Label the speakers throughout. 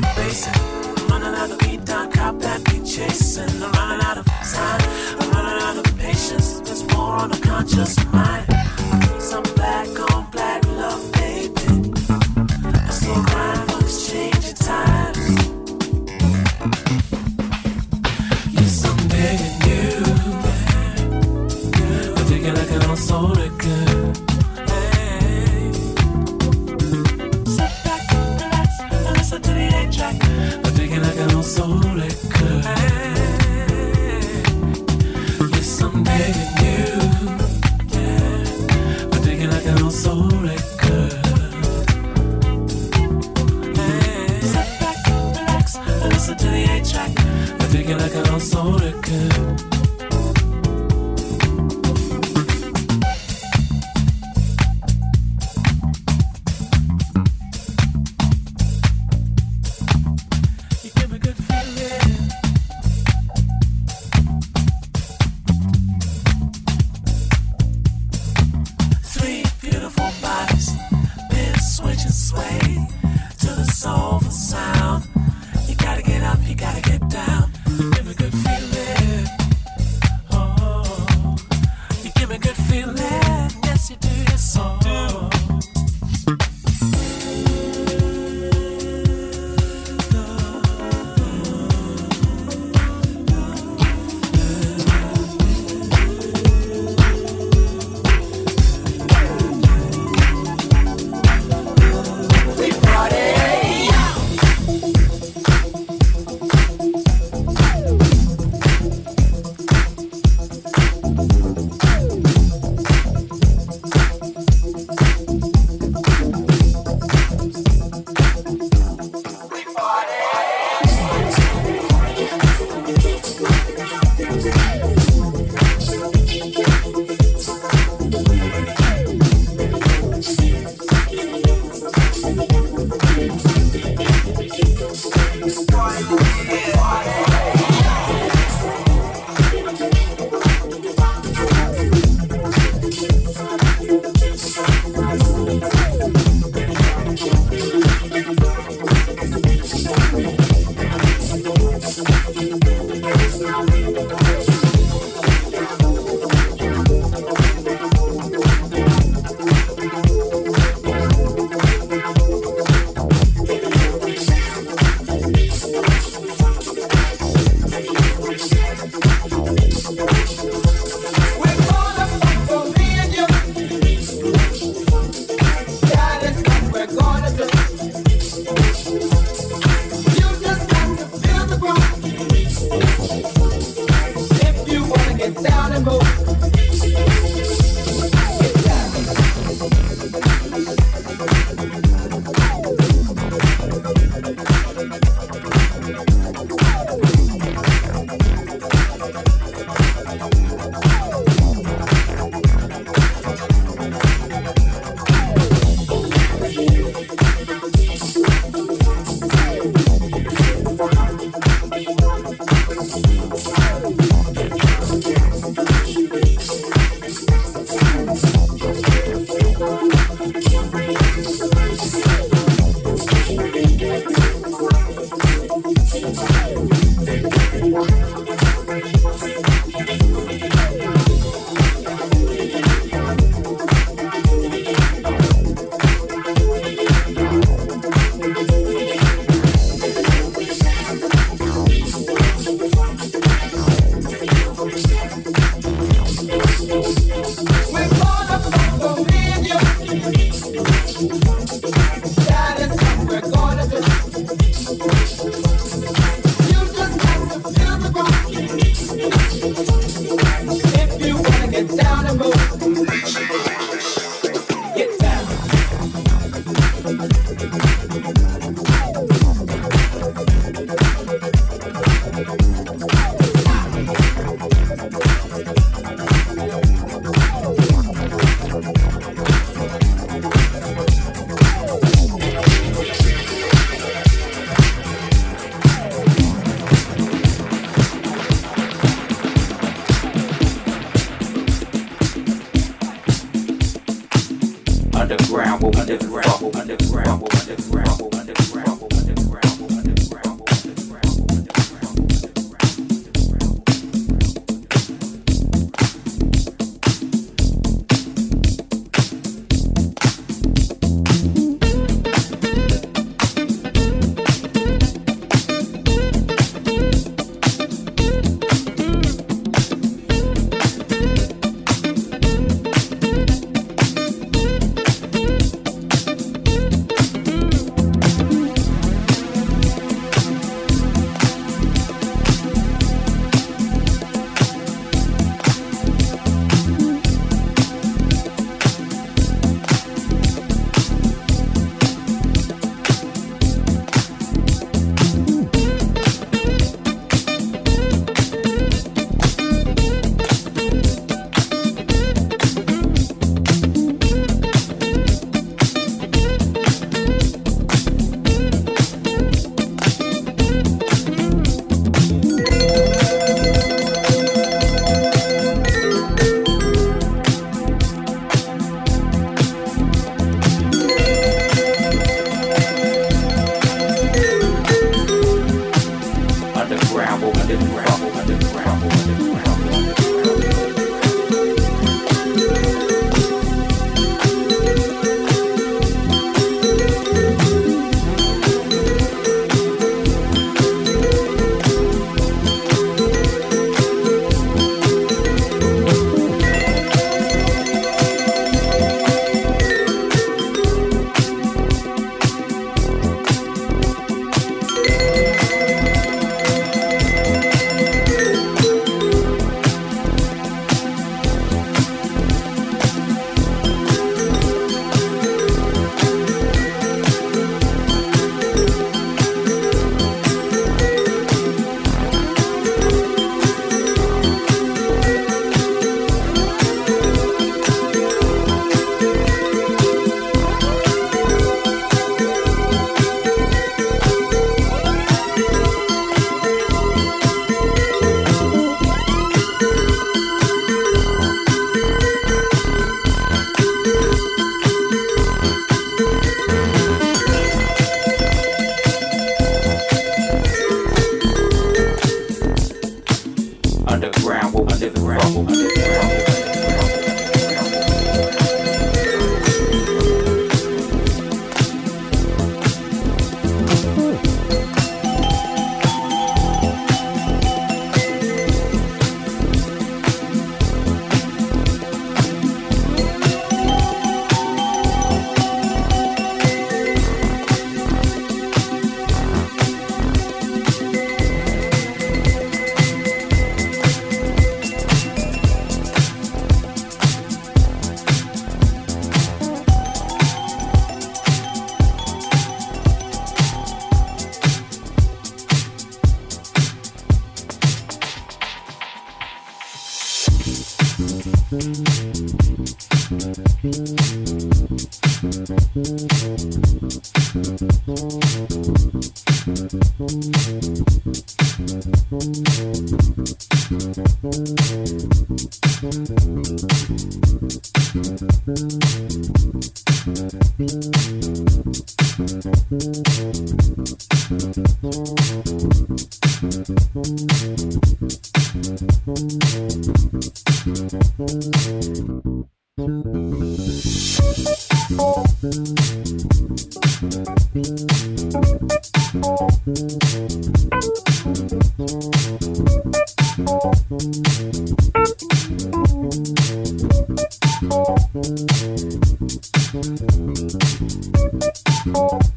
Speaker 1: keep. I'm running out of beat, I cop beat chasing. I'm running out of time, I'm running out of patience. There's on the conscious mind. Some black on black love, baby. I'm changing times. Yes, I'm you. I I can also.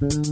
Speaker 2: Mm-hmm.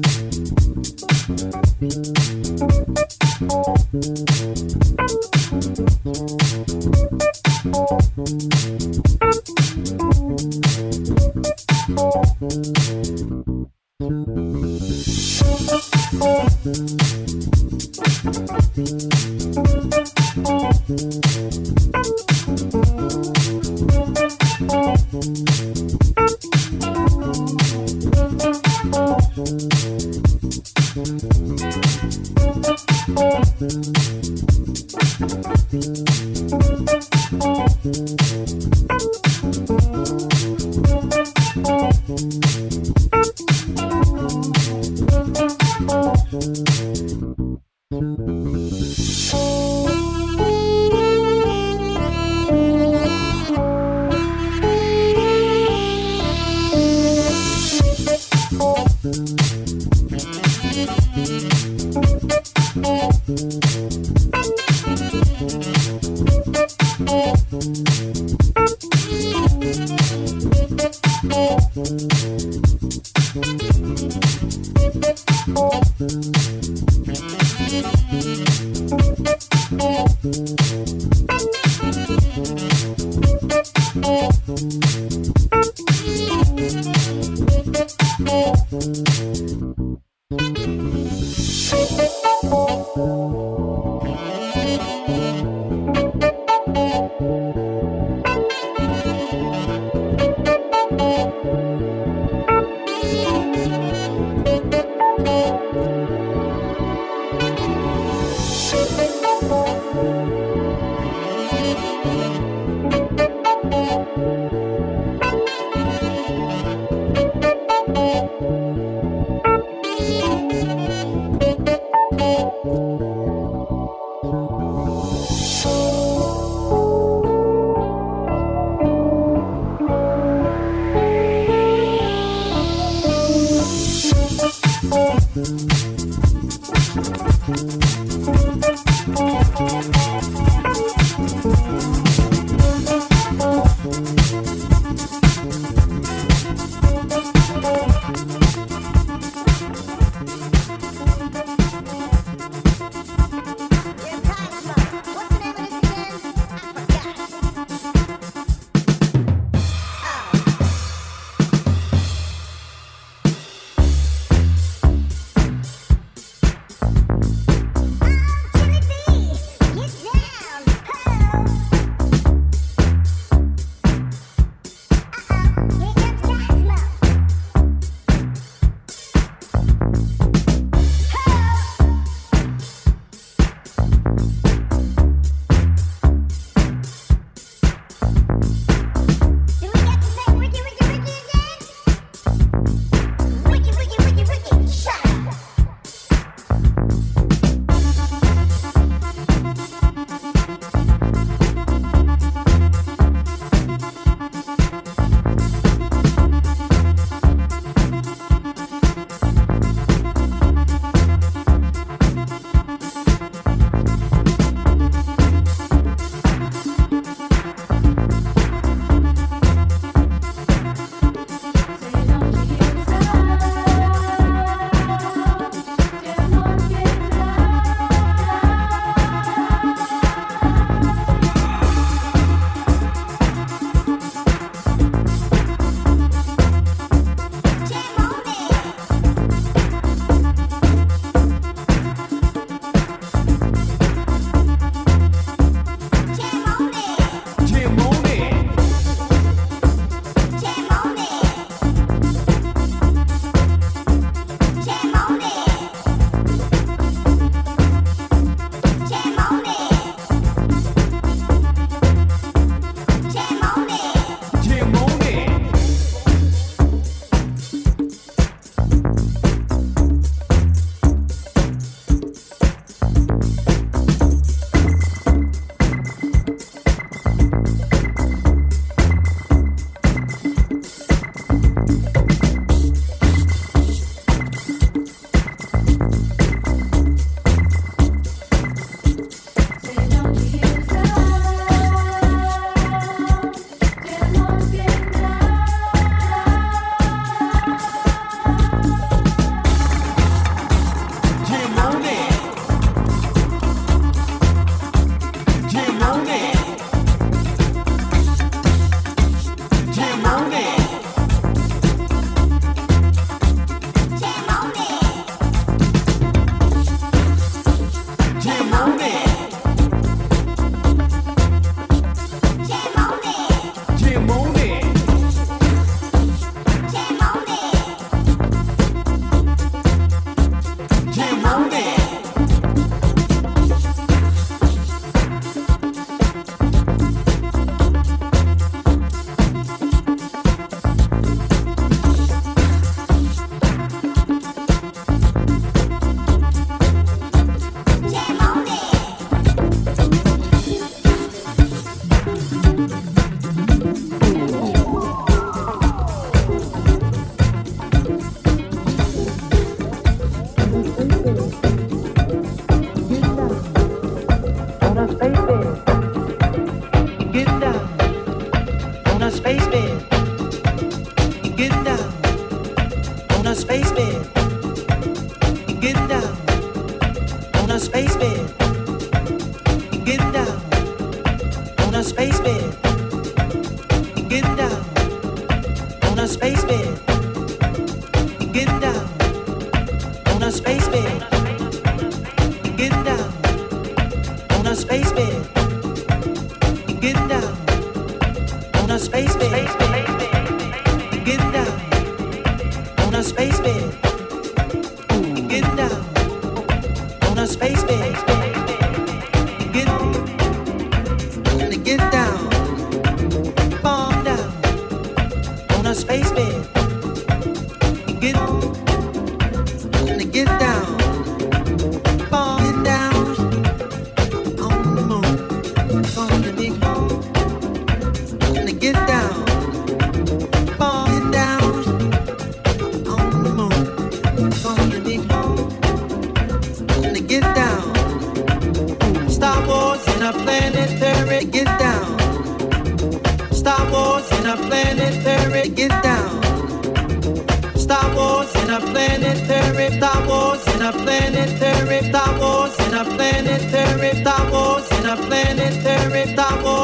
Speaker 3: get down. Star Wars in a planetary, get down. Star Wars in a planetary, Star Wars in a planetary, Star Wars in a planetary, Star Wars in a planetary, Star Wars.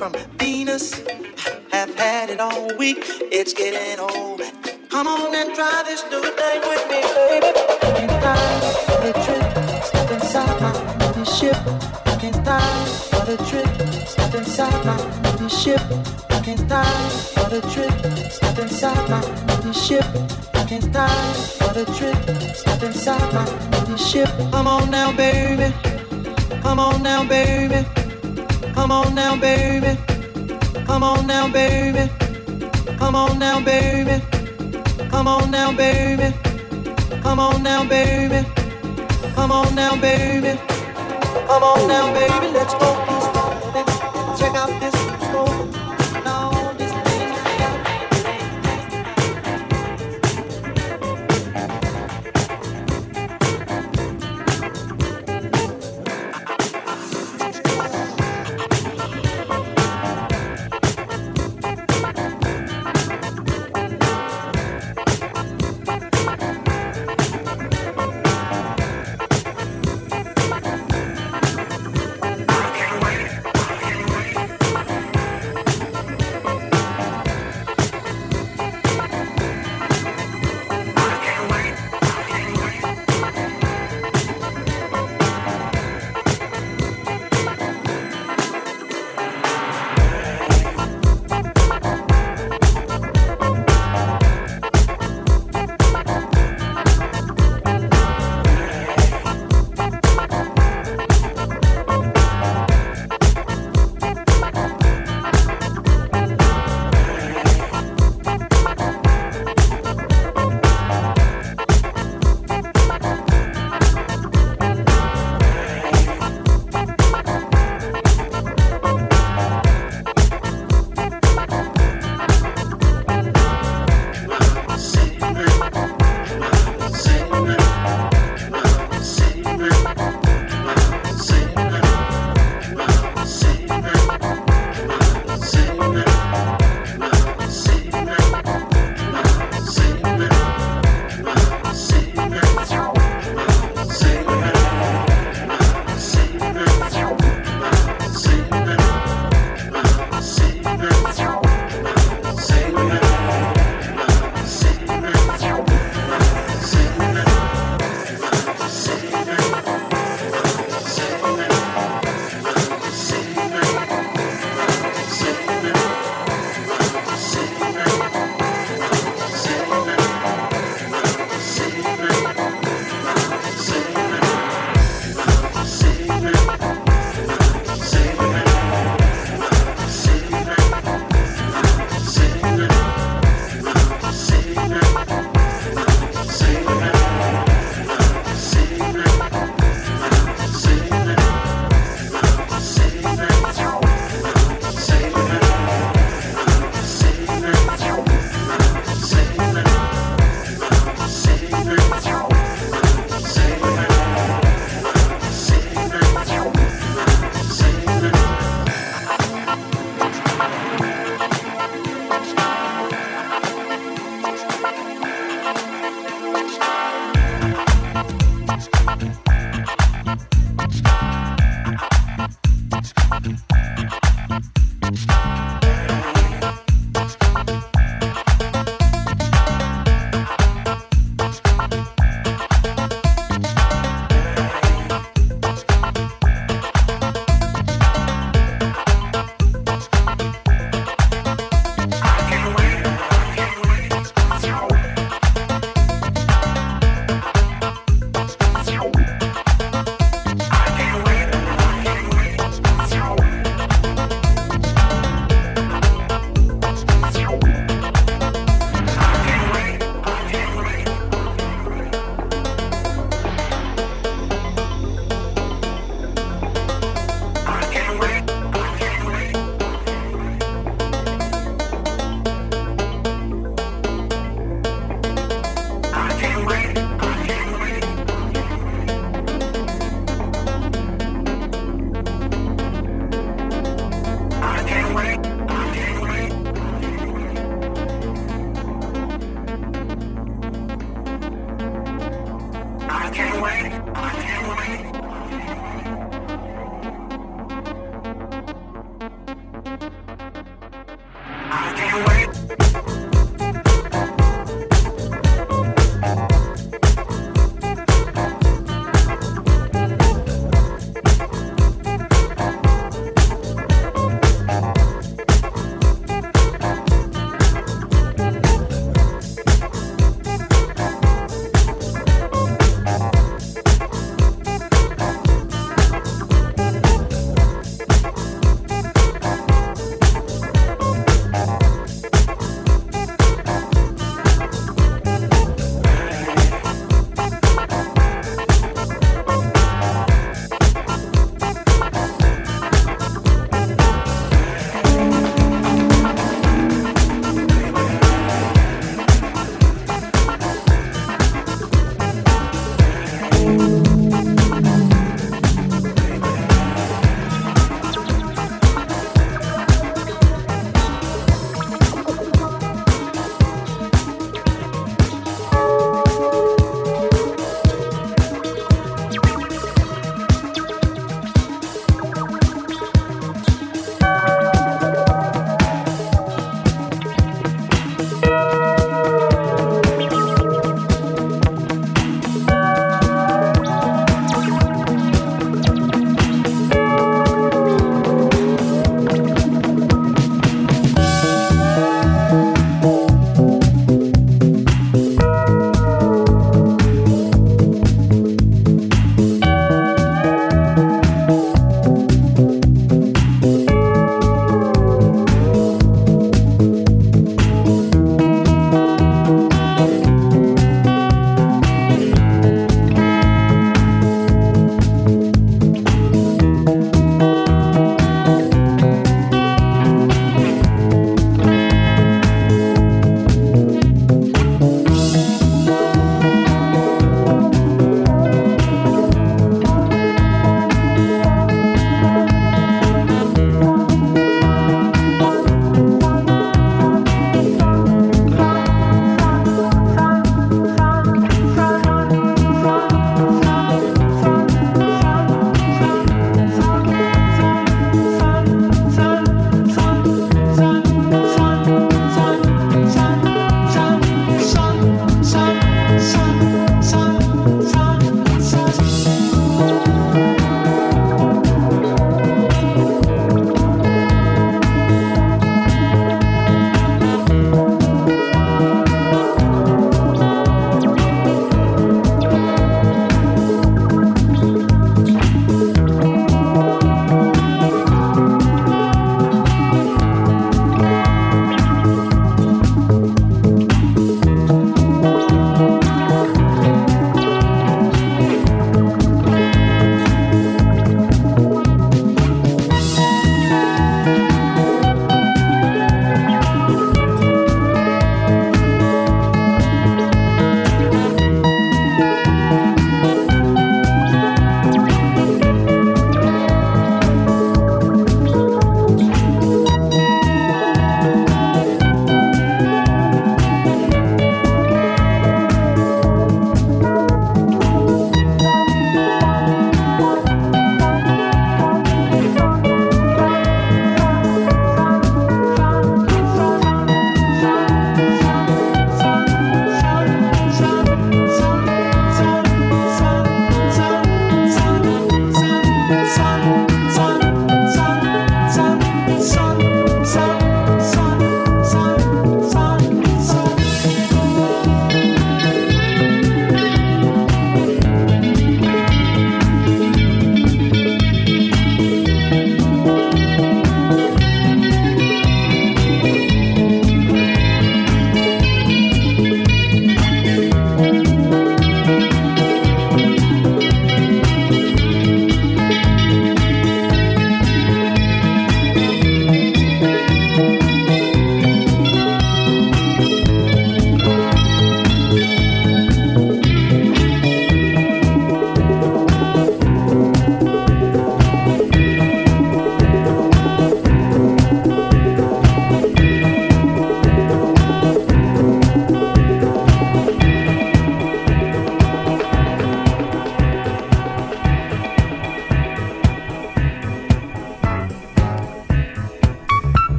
Speaker 3: from Venus. Have had it all week. It's getting old. Come on and try this new thing with me, baby. I can't for the trip. Step inside my movie ship. I can't die for the trip. Step inside my movie ship. I can't die for the trip. Step inside my movie ship. I can't die for the trip. Step inside my movie ship. Come on now, baby. Come on now, baby. Come on now, baby. Come on now, baby. Come on now, baby. Come on now, baby. Come on now, baby. Come on now, baby. Come on now, baby. Let's go. Check out this.